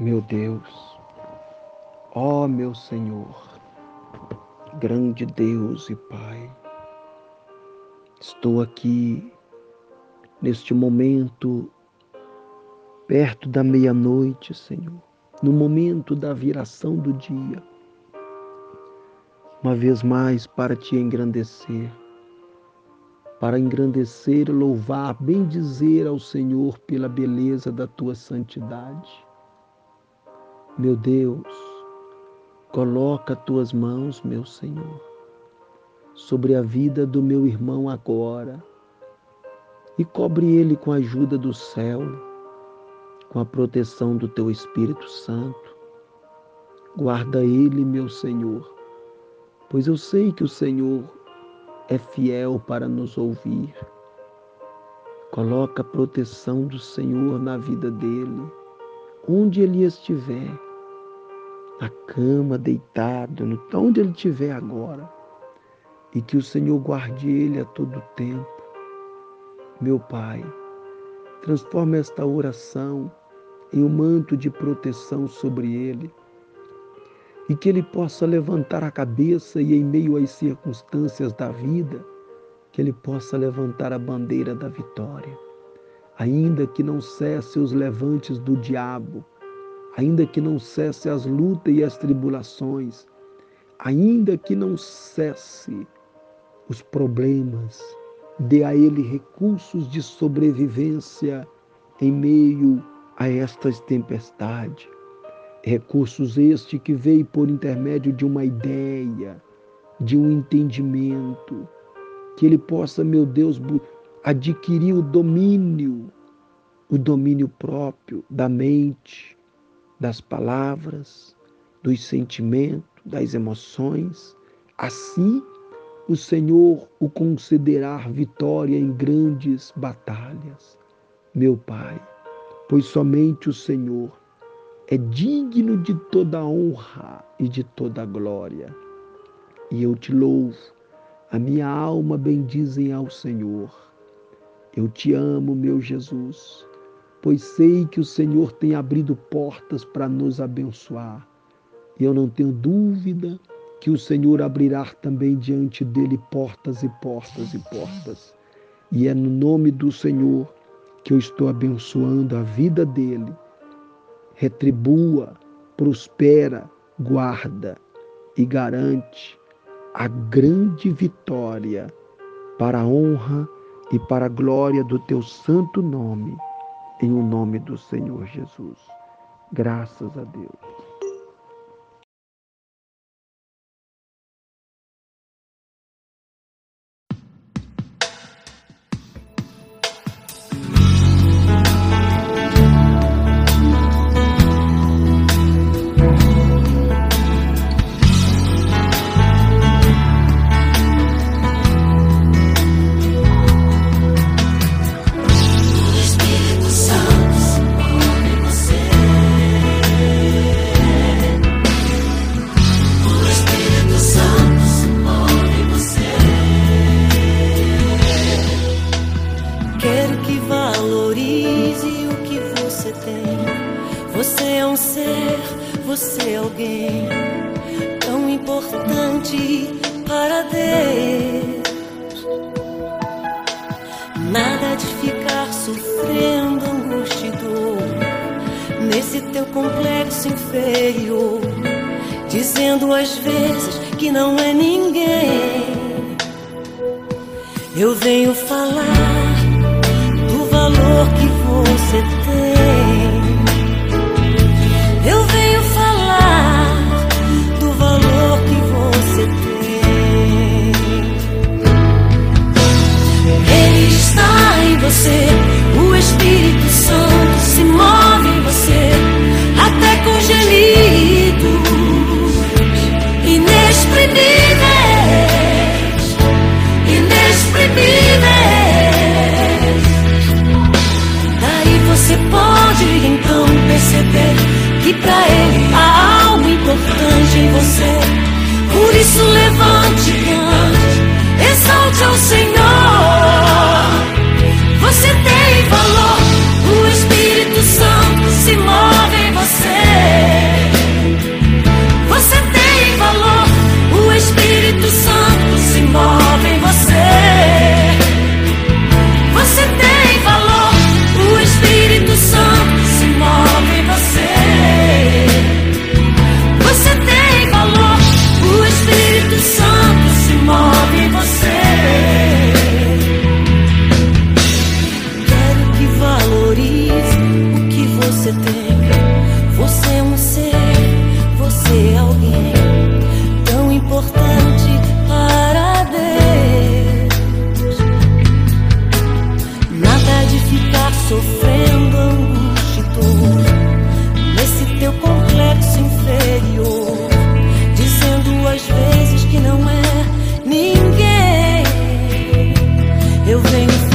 Meu Deus, ó meu Senhor, grande Deus e Pai, estou aqui neste momento, perto da meia-noite, Senhor, no momento da viração do dia, uma vez mais para te engrandecer, para engrandecer, louvar, bendizer ao Senhor pela beleza da tua santidade meu Deus, coloca tuas mãos, meu Senhor, sobre a vida do meu irmão agora e cobre ele com a ajuda do céu, com a proteção do teu Espírito Santo. Guarda ele, meu Senhor, pois eu sei que o Senhor é fiel para nos ouvir. Coloca a proteção do Senhor na vida dele onde ele estiver, na cama, deitado, onde ele estiver agora, e que o Senhor guarde ele a todo tempo. Meu Pai, transforma esta oração em um manto de proteção sobre ele. E que ele possa levantar a cabeça e, em meio às circunstâncias da vida, que ele possa levantar a bandeira da vitória. Ainda que não cesse os levantes do diabo, ainda que não cesse as lutas e as tribulações, ainda que não cesse os problemas, dê a ele recursos de sobrevivência em meio a estas tempestades. Recursos este que veio por intermédio de uma ideia, de um entendimento, que ele possa, meu Deus, adquirir o domínio, o domínio próprio da mente, das palavras, dos sentimentos, das emoções. Assim, o Senhor o concederá vitória em grandes batalhas. Meu Pai, pois somente o Senhor é digno de toda honra e de toda glória. E eu te louvo, a minha alma bendizem ao Senhor eu te amo, meu Jesus, pois sei que o Senhor tem abrido portas para nos abençoar. E eu não tenho dúvida que o Senhor abrirá também diante dele portas e portas e portas. E é no nome do Senhor que eu estou abençoando a vida dele. Retribua, prospera, guarda e garante a grande vitória para a honra e para a glória do teu santo nome, em o nome do Senhor Jesus. Graças a Deus. Teu complexo inferior, dizendo às vezes que não é ninguém. Eu venho falar do valor que Eu venho